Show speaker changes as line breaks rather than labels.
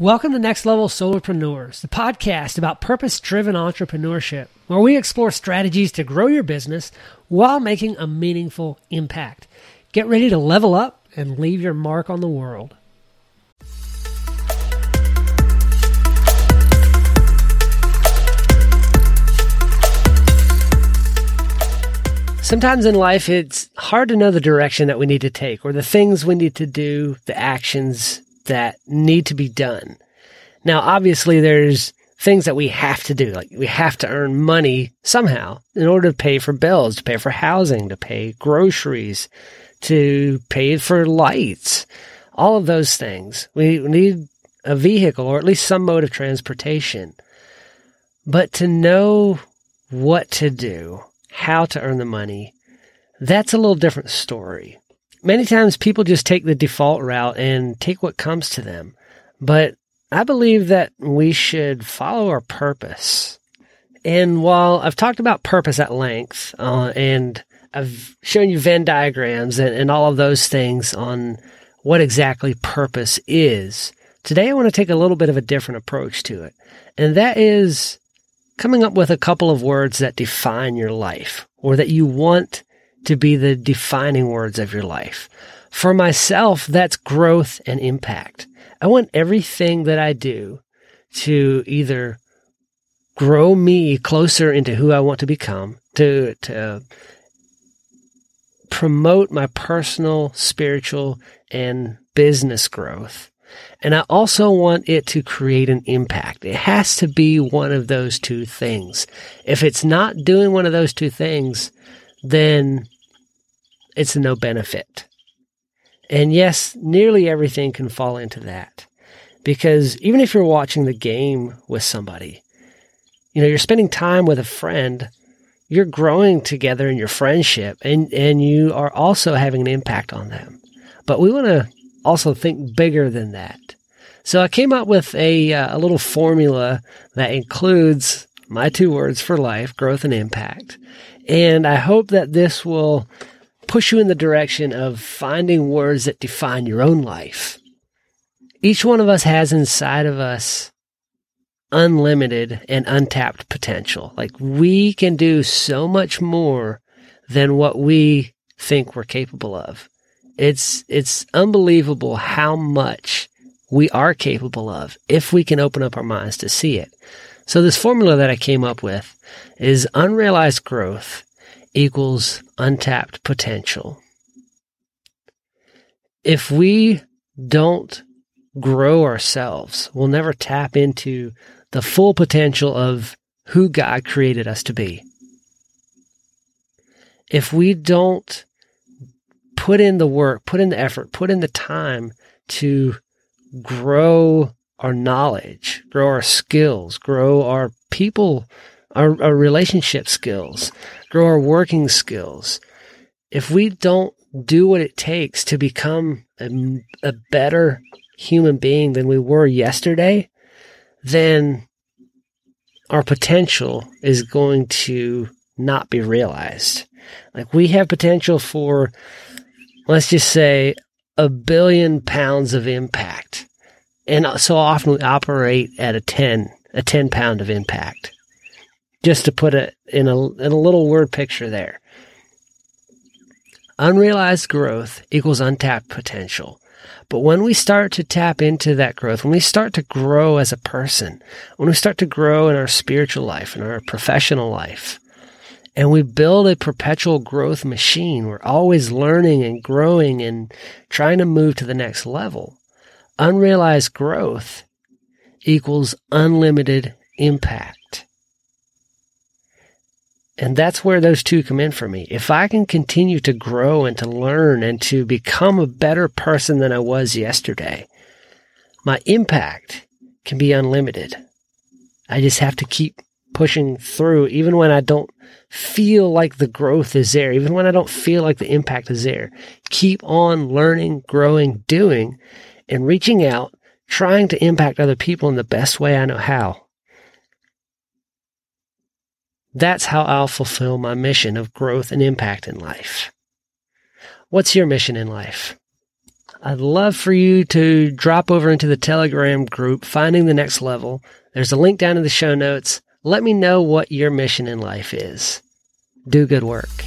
Welcome to Next Level Solarpreneurs, the podcast about purpose driven entrepreneurship, where we explore strategies to grow your business while making a meaningful impact. Get ready to level up and leave your mark on the world. Sometimes in life, it's hard to know the direction that we need to take or the things we need to do, the actions that need to be done. Now, obviously, there's things that we have to do. Like we have to earn money somehow in order to pay for bills, to pay for housing, to pay groceries, to pay for lights, all of those things. We need a vehicle or at least some mode of transportation. But to know what to do, how to earn the money, that's a little different story many times people just take the default route and take what comes to them. But I believe that we should follow our purpose. And while I've talked about purpose at length, uh, and I've shown you Venn diagrams and, and all of those things on what exactly purpose is, today I want to take a little bit of a different approach to it. And that is coming up with a couple of words that define your life or that you want to be the defining words of your life. For myself, that's growth and impact. I want everything that I do to either grow me closer into who I want to become, to, to promote my personal, spiritual, and business growth. And I also want it to create an impact. It has to be one of those two things. If it's not doing one of those two things, then it's no benefit. And yes, nearly everything can fall into that. Because even if you're watching the game with somebody, you know, you're spending time with a friend, you're growing together in your friendship and, and you are also having an impact on them. But we want to also think bigger than that. So I came up with a, uh, a little formula that includes my two words for life, growth and impact. And I hope that this will push you in the direction of finding words that define your own life. Each one of us has inside of us unlimited and untapped potential. Like we can do so much more than what we think we're capable of. It's, it's unbelievable how much we are capable of if we can open up our minds to see it. So this formula that I came up with is unrealized growth equals untapped potential. If we don't grow ourselves, we'll never tap into the full potential of who God created us to be. If we don't put in the work, put in the effort, put in the time to grow our knowledge, grow our skills, grow our people our, our relationship skills, grow our working skills. If we don't do what it takes to become a, a better human being than we were yesterday, then our potential is going to not be realized. Like we have potential for, let's just say, a billion pounds of impact. And so often we operate at a 10, a 10 pound of impact just to put it in a, in a little word picture there. Unrealized growth equals untapped potential. But when we start to tap into that growth, when we start to grow as a person, when we start to grow in our spiritual life, in our professional life, and we build a perpetual growth machine, we're always learning and growing and trying to move to the next level. Unrealized growth equals unlimited impact. And that's where those two come in for me. If I can continue to grow and to learn and to become a better person than I was yesterday, my impact can be unlimited. I just have to keep pushing through, even when I don't feel like the growth is there, even when I don't feel like the impact is there. Keep on learning, growing, doing, and reaching out, trying to impact other people in the best way I know how. That's how I'll fulfill my mission of growth and impact in life. What's your mission in life? I'd love for you to drop over into the Telegram group, Finding the Next Level. There's a link down in the show notes. Let me know what your mission in life is. Do good work.